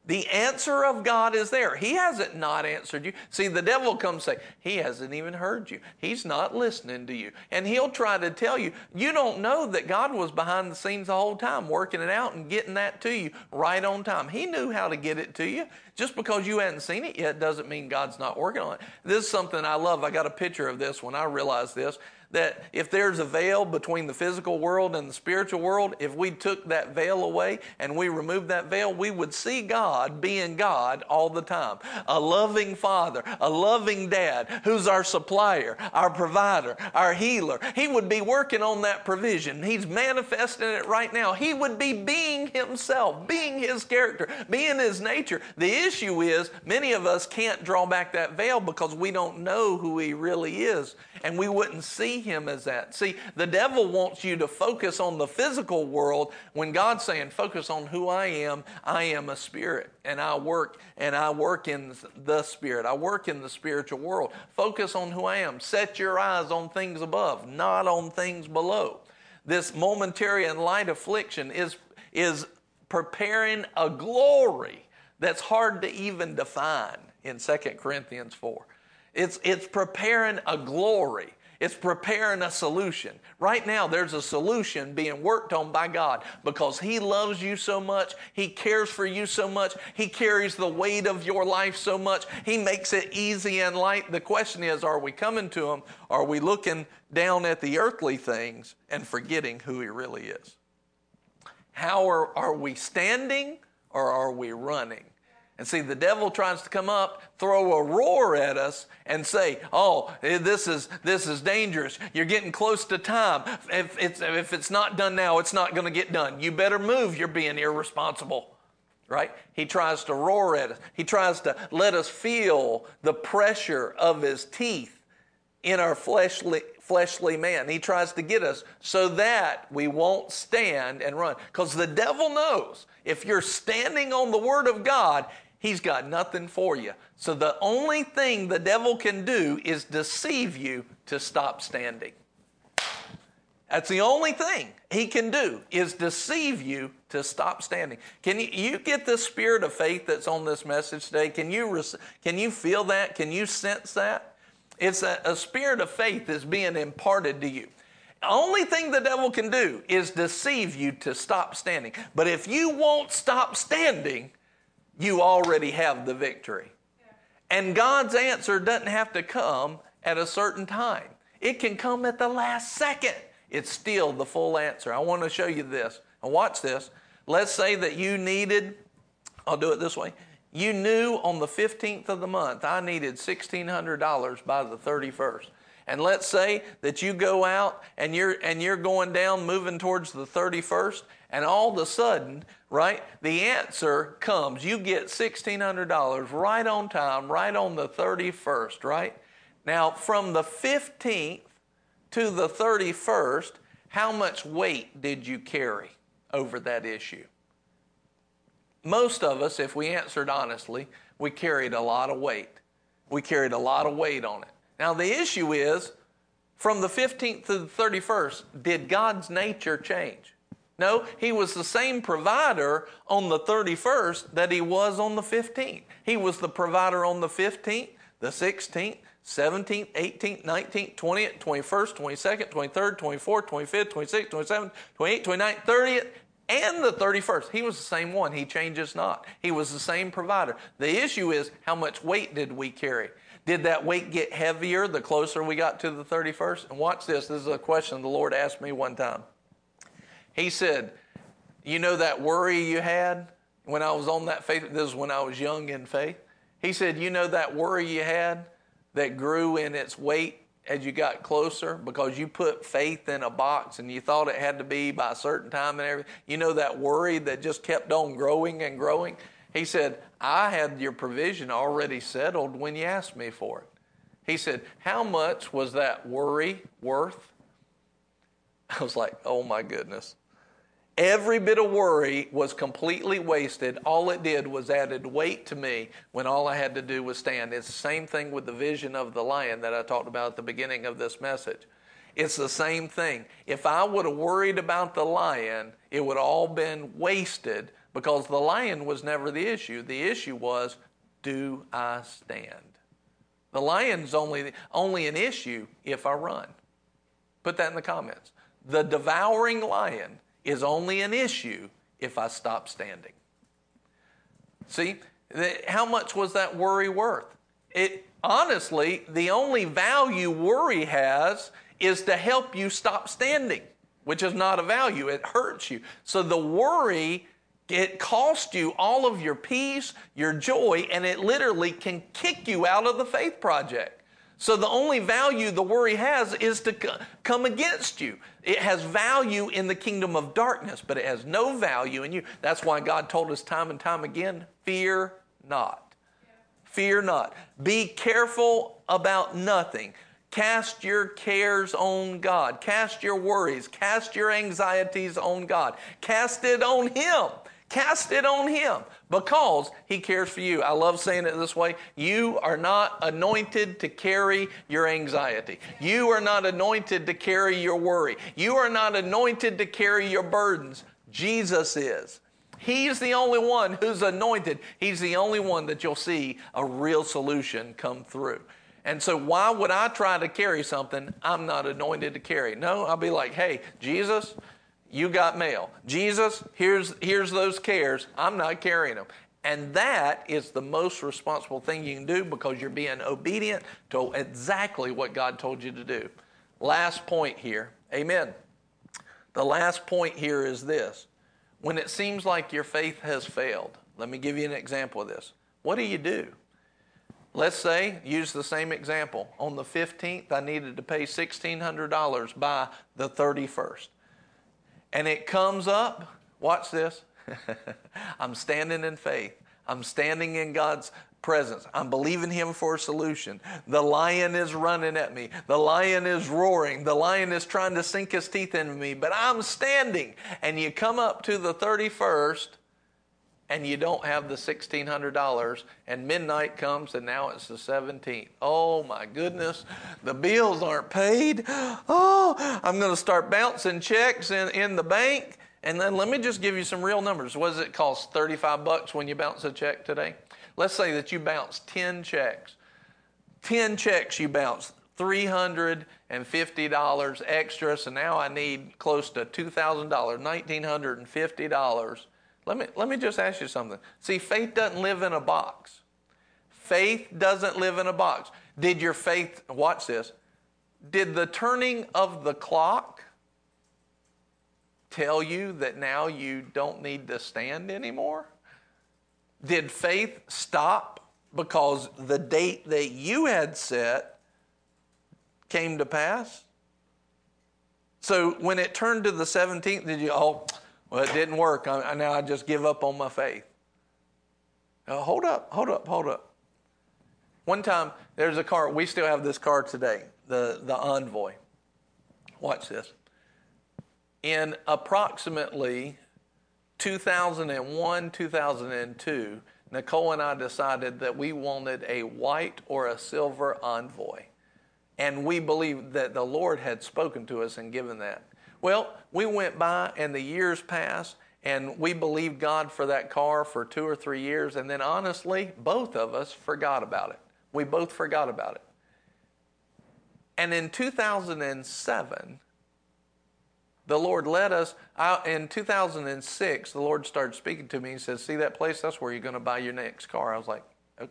The answer of God is there. He hasn't not answered you. See, the devil comes say, He hasn't even heard you. He's not listening to you. And he'll try to tell you, you don't know that God was behind the scenes the whole time, working it out and getting that to you right on time. He knew how to get it to you. Just because you hadn't seen it yet doesn't mean God's not working on it. This is something I love. I got a picture of this when I realized this that if there's a veil between the physical world and the spiritual world, if we took that veil away and we removed that veil, we would see God being God all the time. A loving father, a loving dad who's our supplier, our provider, our healer. He would be working on that provision. He's manifesting it right now. He would be being himself, being his character, being his nature. The issue is many of us can't draw back that veil because we don't know who he really is and we wouldn't see him as that. See, the devil wants you to focus on the physical world when God's saying, focus on who I am. I am a spirit and I work and I work in the spirit. I work in the spiritual world. Focus on who I am. Set your eyes on things above, not on things below. This momentary and light affliction is, is preparing a glory that's hard to even define in 2 Corinthians 4. It's, it's preparing a glory. It's preparing a solution. Right now, there's a solution being worked on by God because He loves you so much. He cares for you so much. He carries the weight of your life so much. He makes it easy and light. The question is are we coming to Him? Are we looking down at the earthly things and forgetting who He really is? How are, are we standing or are we running? And see, the devil tries to come up, throw a roar at us, and say, "Oh, eh, this is this is dangerous. You're getting close to time. If it's if it's not done now, it's not going to get done. You better move. You're being irresponsible." Right? He tries to roar at us. He tries to let us feel the pressure of his teeth in our fleshly fleshly man. He tries to get us so that we won't stand and run. Because the devil knows if you're standing on the Word of God, He's got nothing for you. So the only thing the devil can do is deceive you to stop standing. That's the only thing he can do is deceive you to stop standing. Can you, you get the spirit of faith that's on this message today? Can you, can you feel that? Can you sense that? It's a, a spirit of faith that's being imparted to you. Only thing the devil can do is deceive you to stop standing. But if you won't stop standing, you already have the victory. And God's answer doesn't have to come at a certain time, it can come at the last second. It's still the full answer. I want to show you this. And watch this. Let's say that you needed, I'll do it this way. You knew on the 15th of the month I needed $1,600 by the 31st. And let's say that you go out and you're and you're going down moving towards the 31st and all of a sudden, right, the answer comes. You get $1600 right on time, right on the 31st, right? Now, from the 15th to the 31st, how much weight did you carry over that issue? Most of us, if we answered honestly, we carried a lot of weight. We carried a lot of weight on it. Now, the issue is from the 15th to the 31st, did God's nature change? No, he was the same provider on the 31st that he was on the 15th. He was the provider on the 15th, the 16th, 17th, 18th, 19th, 20th, 21st, 22nd, 23rd, 24th, 25th, 26th, 27th, 28th, 29th, 30th, and the 31st. He was the same one. He changes not. He was the same provider. The issue is how much weight did we carry? Did that weight get heavier the closer we got to the 31st? And watch this. This is a question the Lord asked me one time. He said, You know that worry you had when I was on that faith? This is when I was young in faith. He said, You know that worry you had that grew in its weight as you got closer because you put faith in a box and you thought it had to be by a certain time and everything. You know that worry that just kept on growing and growing? He said, I had your provision already settled when you asked me for it. He said, How much was that worry worth? I was like, Oh my goodness. Every bit of worry was completely wasted. All it did was added weight to me when all I had to do was stand. It's the same thing with the vision of the lion that I talked about at the beginning of this message. It's the same thing. If I would have worried about the lion, it would all been wasted because the lion was never the issue. The issue was, do I stand? The lion's only, only an issue if I run. Put that in the comments. The devouring lion is only an issue if I stop standing. See, how much was that worry worth? It honestly, the only value worry has is to help you stop standing, which is not a value. It hurts you. So the worry it costs you all of your peace, your joy, and it literally can kick you out of the faith project. So the only value the worry has is to come against you. It has value in the kingdom of darkness, but it has no value in you. That's why God told us time and time again fear not. Fear not. Be careful about nothing. Cast your cares on God. Cast your worries. Cast your anxieties on God. Cast it on Him. Cast it on Him because He cares for you. I love saying it this way. You are not anointed to carry your anxiety. You are not anointed to carry your worry. You are not anointed to carry your burdens. Jesus is. He's the only one who's anointed. He's the only one that you'll see a real solution come through. And so, why would I try to carry something I'm not anointed to carry? No, I'll be like, hey, Jesus, you got mail. Jesus, here's, here's those cares. I'm not carrying them. And that is the most responsible thing you can do because you're being obedient to exactly what God told you to do. Last point here. Amen. The last point here is this. When it seems like your faith has failed, let me give you an example of this. What do you do? Let's say, use the same example. On the 15th, I needed to pay $1,600 by the 31st and it comes up, watch this. I'm standing in faith. I'm standing in God's presence. I'm believing Him for a solution. The lion is running at me. The lion is roaring. The lion is trying to sink his teeth into me, but I'm standing. And you come up to the 31st and you don't have the $1,600, and midnight comes and now it's the 17th. Oh my goodness, the bills aren't paid. Oh, I'm going to start bouncing checks in, in the bank. And then let me just give you some real numbers. What does it cost? 35 bucks when you bounce a check today? Let's say that you bounce 10 checks. 10 checks you bounce, $350 extra. So now I need close to $2,000, $1,950 let me, let me just ask you something. See, faith doesn't live in a box. Faith doesn't live in a box. Did your faith, watch this, did the turning of the clock tell you that now you don't need to stand anymore? Did faith stop because the date that you had set came to pass? So when it turned to the 17th, did you, oh, well, it didn't work. I, now I just give up on my faith. Now, hold up, hold up, hold up. One time, there's a car, we still have this car today, the, the Envoy. Watch this. In approximately 2001, 2002, Nicole and I decided that we wanted a white or a silver envoy. And we believed that the Lord had spoken to us and given that. Well, we went by and the years passed, and we believed God for that car for two or three years, and then honestly, both of us forgot about it. We both forgot about it. And in 2007, the Lord led us out in 2006. The Lord started speaking to me. He says, See that place? That's where you're going to buy your next car. I was like,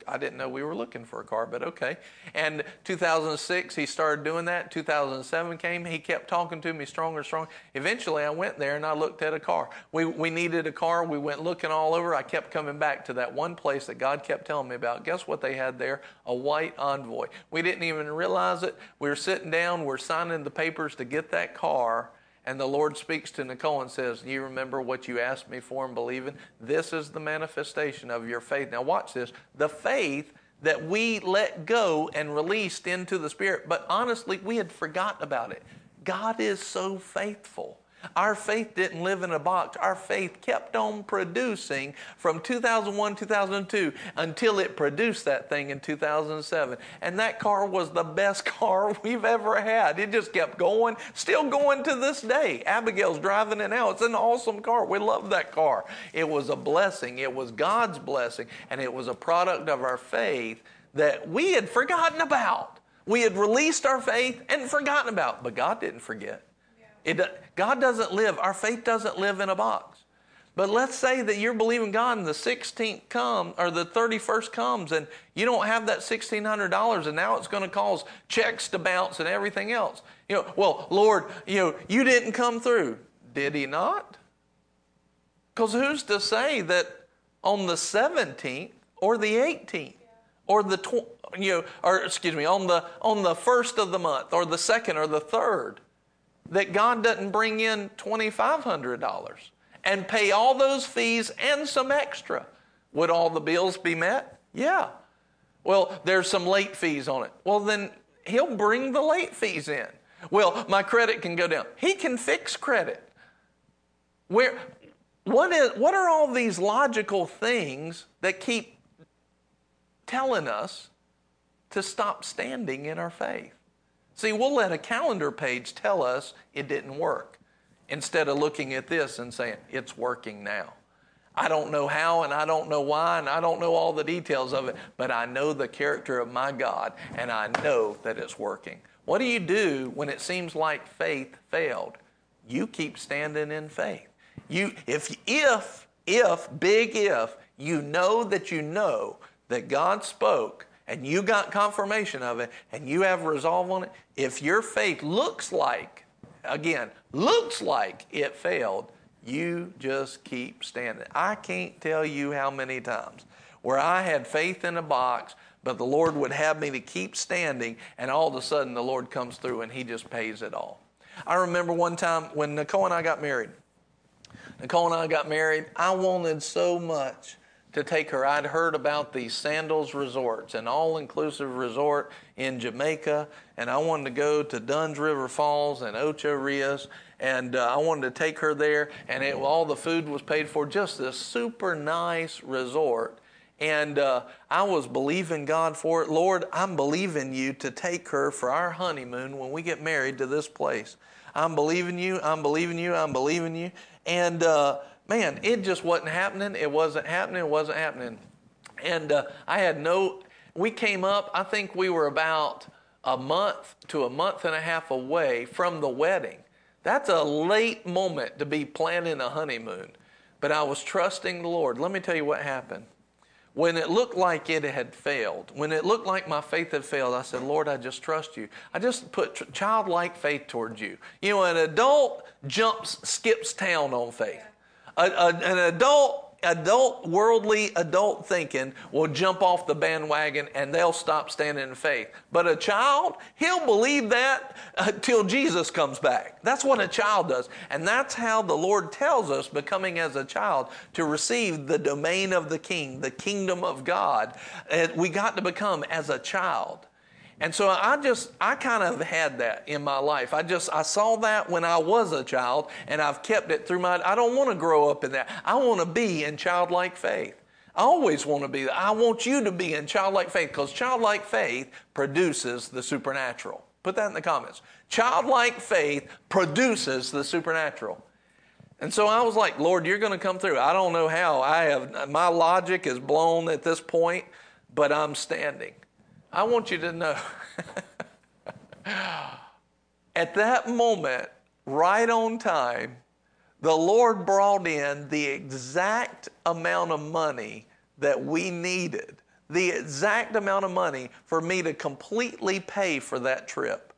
I didn't know we were looking for a car, but okay. And 2006, he started doing that. 2007 came. He kept talking to me stronger and stronger. Eventually, I went there and I looked at a car. We, we needed a car. We went looking all over. I kept coming back to that one place that God kept telling me about. Guess what they had there? A white envoy. We didn't even realize it. We were sitting down. We're signing the papers to get that car. And the Lord speaks to Nicole and says, You remember what you asked me for and believing? This is the manifestation of your faith. Now, watch this. The faith that we let go and released into the Spirit, but honestly, we had forgotten about it. God is so faithful. Our faith didn't live in a box. Our faith kept on producing from 2001, 2002 until it produced that thing in 2007. And that car was the best car we've ever had. It just kept going, still going to this day. Abigail's driving it now. It's an awesome car. We love that car. It was a blessing. It was God's blessing. And it was a product of our faith that we had forgotten about. We had released our faith and forgotten about, but God didn't forget. It, God doesn't live, our faith doesn't live in a box. But let's say that you're believing God and the 16th comes or the 31st comes and you don't have that $1,600 and now it's going to cause checks to bounce and everything else. You know, well, Lord, you know, you didn't come through. Did he not? Because who's to say that on the 17th or the 18th or the tw- you know or excuse me on the on the first of the month or the second or the third that God doesn't bring in $2,500 and pay all those fees and some extra. Would all the bills be met? Yeah. Well, there's some late fees on it. Well, then he'll bring the late fees in. Well, my credit can go down. He can fix credit. Where, what, is, what are all these logical things that keep telling us to stop standing in our faith? See, we'll let a calendar page tell us it didn't work instead of looking at this and saying, it's working now. I don't know how and I don't know why and I don't know all the details of it, but I know the character of my God and I know that it's working. What do you do when it seems like faith failed? You keep standing in faith. You if if if big if you know that you know that God spoke and you got confirmation of it and you have resolve on it, if your faith looks like, again, looks like it failed, you just keep standing. I can't tell you how many times where I had faith in a box, but the Lord would have me to keep standing, and all of a sudden the Lord comes through and He just pays it all. I remember one time when Nicole and I got married. Nicole and I got married. I wanted so much to take her. I'd heard about these Sandals resorts, an all inclusive resort in Jamaica, and I wanted to go to Dunn's River Falls and Ocho Rios, and uh, I wanted to take her there, and it, all the food was paid for. Just this super nice resort. And uh, I was believing God for it. Lord, I'm believing you to take her for our honeymoon when we get married to this place. I'm believing you, I'm believing you, I'm believing you. And uh, man, it just wasn't happening. It wasn't happening. It wasn't happening. And uh, I had no, we came up, I think we were about a month to a month and a half away from the wedding. That's a late moment to be planning a honeymoon. But I was trusting the Lord. Let me tell you what happened. When it looked like it had failed, when it looked like my faith had failed, I said, Lord, I just trust you. I just put childlike faith towards you. You know, an adult jumps, skips town on faith. A, a, an adult adult, worldly adult thinking will jump off the bandwagon and they'll stop standing in faith. But a child, he'll believe that uh, until Jesus comes back. That's what a child does. And that's how the Lord tells us, becoming as a child, to receive the domain of the king, the kingdom of God. We got to become as a child. And so I just, I kind of had that in my life. I just, I saw that when I was a child and I've kept it through my, I don't want to grow up in that. I want to be in childlike faith. I always want to be that. I want you to be in childlike faith because childlike faith produces the supernatural. Put that in the comments. Childlike faith produces the supernatural. And so I was like, Lord, you're going to come through. I don't know how. I have, my logic is blown at this point, but I'm standing. I want you to know at that moment, right on time, the Lord brought in the exact amount of money that we needed, the exact amount of money for me to completely pay for that trip.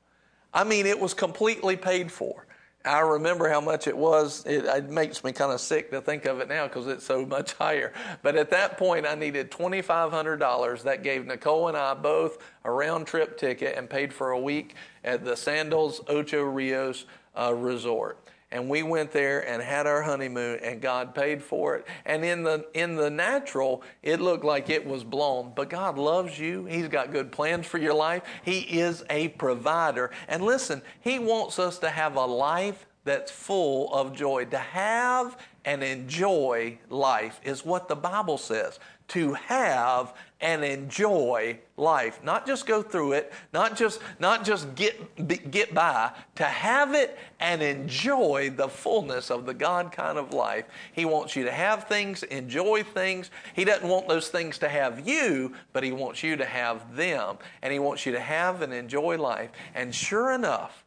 I mean, it was completely paid for. I remember how much it was. It, it makes me kind of sick to think of it now because it's so much higher. But at that point, I needed $2,500. That gave Nicole and I both a round trip ticket and paid for a week at the Sandals Ocho Rios uh, Resort and we went there and had our honeymoon and God paid for it. And in the in the natural, it looked like it was blown, but God loves you. He's got good plans for your life. He is a provider. And listen, he wants us to have a life that's full of joy. To have and enjoy life is what the Bible says. To have and enjoy life, not just go through it, not just not just get get by, to have it and enjoy the fullness of the God kind of life. He wants you to have things, enjoy things. He doesn't want those things to have you, but he wants you to have them, and he wants you to have and enjoy life. And sure enough,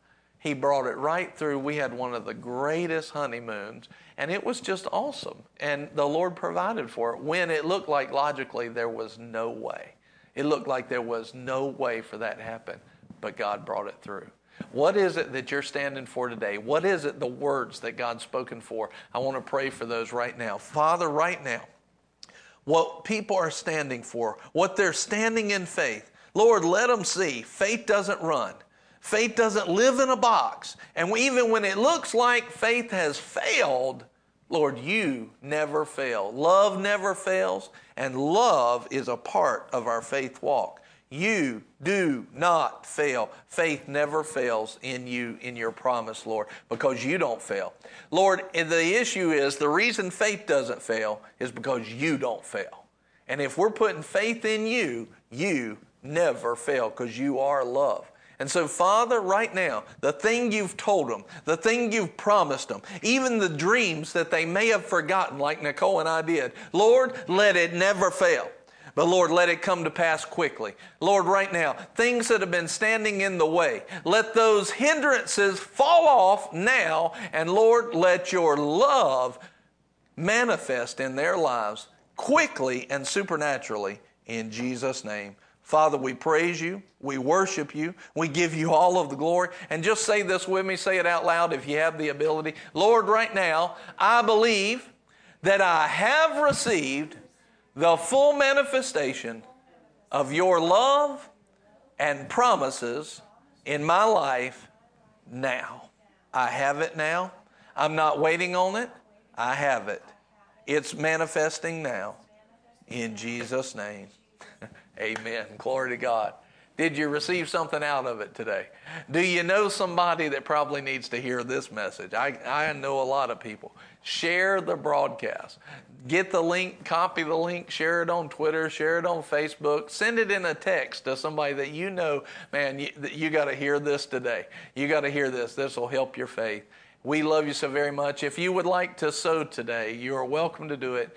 he brought it right through. We had one of the greatest honeymoons, and it was just awesome. And the Lord provided for it when it looked like logically there was no way. It looked like there was no way for that to happen, but God brought it through. What is it that you're standing for today? What is it, the words that God's spoken for? I want to pray for those right now. Father, right now, what people are standing for, what they're standing in faith, Lord, let them see faith doesn't run. Faith doesn't live in a box. And even when it looks like faith has failed, Lord, you never fail. Love never fails, and love is a part of our faith walk. You do not fail. Faith never fails in you, in your promise, Lord, because you don't fail. Lord, the issue is the reason faith doesn't fail is because you don't fail. And if we're putting faith in you, you never fail because you are love. And so, Father, right now, the thing you've told them, the thing you've promised them, even the dreams that they may have forgotten, like Nicole and I did, Lord, let it never fail. But Lord, let it come to pass quickly. Lord, right now, things that have been standing in the way, let those hindrances fall off now. And Lord, let your love manifest in their lives quickly and supernaturally in Jesus' name. Father, we praise you. We worship you. We give you all of the glory. And just say this with me. Say it out loud if you have the ability. Lord, right now, I believe that I have received the full manifestation of your love and promises in my life now. I have it now. I'm not waiting on it. I have it. It's manifesting now. In Jesus' name. Amen. Glory to God. Did you receive something out of it today? Do you know somebody that probably needs to hear this message? I, I know a lot of people. Share the broadcast. Get the link, copy the link, share it on Twitter, share it on Facebook, send it in a text to somebody that you know, man, you, you got to hear this today. You got to hear this. This will help your faith. We love you so very much. If you would like to sow today, you are welcome to do it.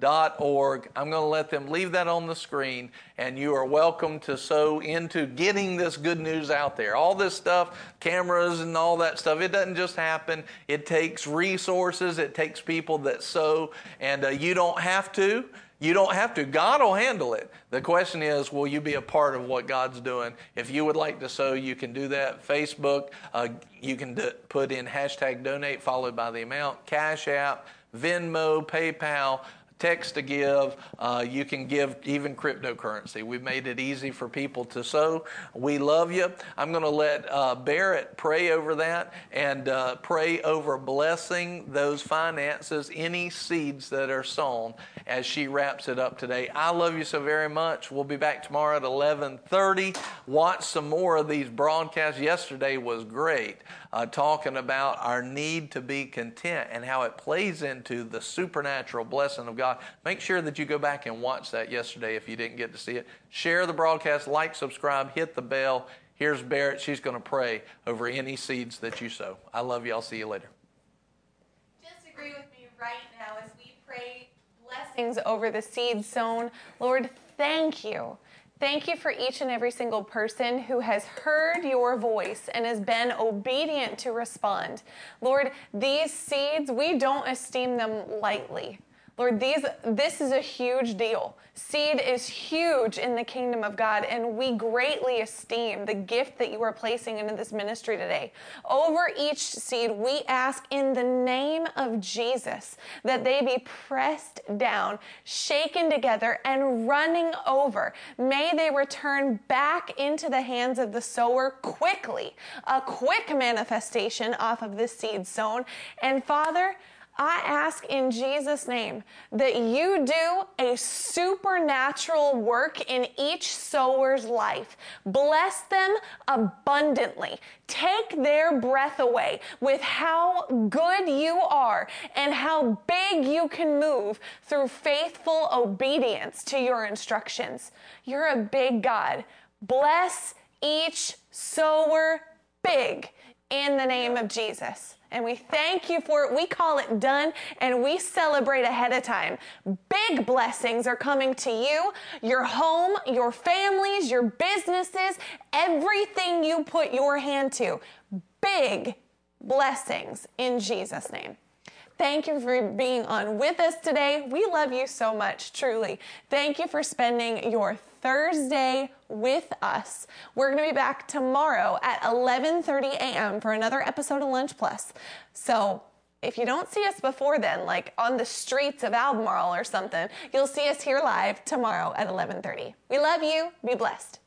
GiveWW.org. I'm going to let them leave that on the screen, and you are welcome to sow into getting this good news out there. All this stuff, cameras and all that stuff, it doesn't just happen. It takes resources, it takes people that sow, and uh, you don't have to. You don't have to. God will handle it. The question is, will you be a part of what God's doing? If you would like to sow, you can do that. Facebook, uh, you can put in hashtag donate followed by the amount. Cash App, Venmo, PayPal, text to give. Uh, you can give even cryptocurrency. We've made it easy for people to sow. We love you. I'm going to let uh, Barrett pray over that and uh, pray over blessing those finances, any seeds that are sown as she wraps it up today. I love you so very much. We'll be back tomorrow at 11:30. Watch some more of these broadcasts. Yesterday was great, uh, talking about our need to be content and how it plays into the supernatural blessing of God. Make sure that you go back and watch that yesterday if you didn't get to see it. Share the broadcast, like, subscribe, hit the bell. Here's Barrett. She's going to pray over any seeds that you sow. I love you. I'll see you later. Just agree with me right now as we pray blessings over the seeds sown. Lord, thank you. Thank you for each and every single person who has heard your voice and has been obedient to respond. Lord, these seeds, we don't esteem them lightly. Lord, these, this is a huge deal. Seed is huge in the kingdom of God, and we greatly esteem the gift that you are placing into this ministry today. Over each seed, we ask in the name of Jesus that they be pressed down, shaken together, and running over. May they return back into the hands of the sower quickly, a quick manifestation off of this seed sown. And Father, I ask in Jesus' name that you do a supernatural work in each sower's life. Bless them abundantly. Take their breath away with how good you are and how big you can move through faithful obedience to your instructions. You're a big God. Bless each sower big in the name of Jesus. And we thank you for it. We call it done and we celebrate ahead of time. Big blessings are coming to you, your home, your families, your businesses, everything you put your hand to. Big blessings in Jesus' name. Thank you for being on with us today. We love you so much, truly. Thank you for spending your Thursday with us. We're going to be back tomorrow at 11:30 a.m. for another episode of Lunch Plus. So, if you don't see us before then, like on the streets of Albemarle or something, you'll see us here live tomorrow at 11:30. We love you. Be blessed.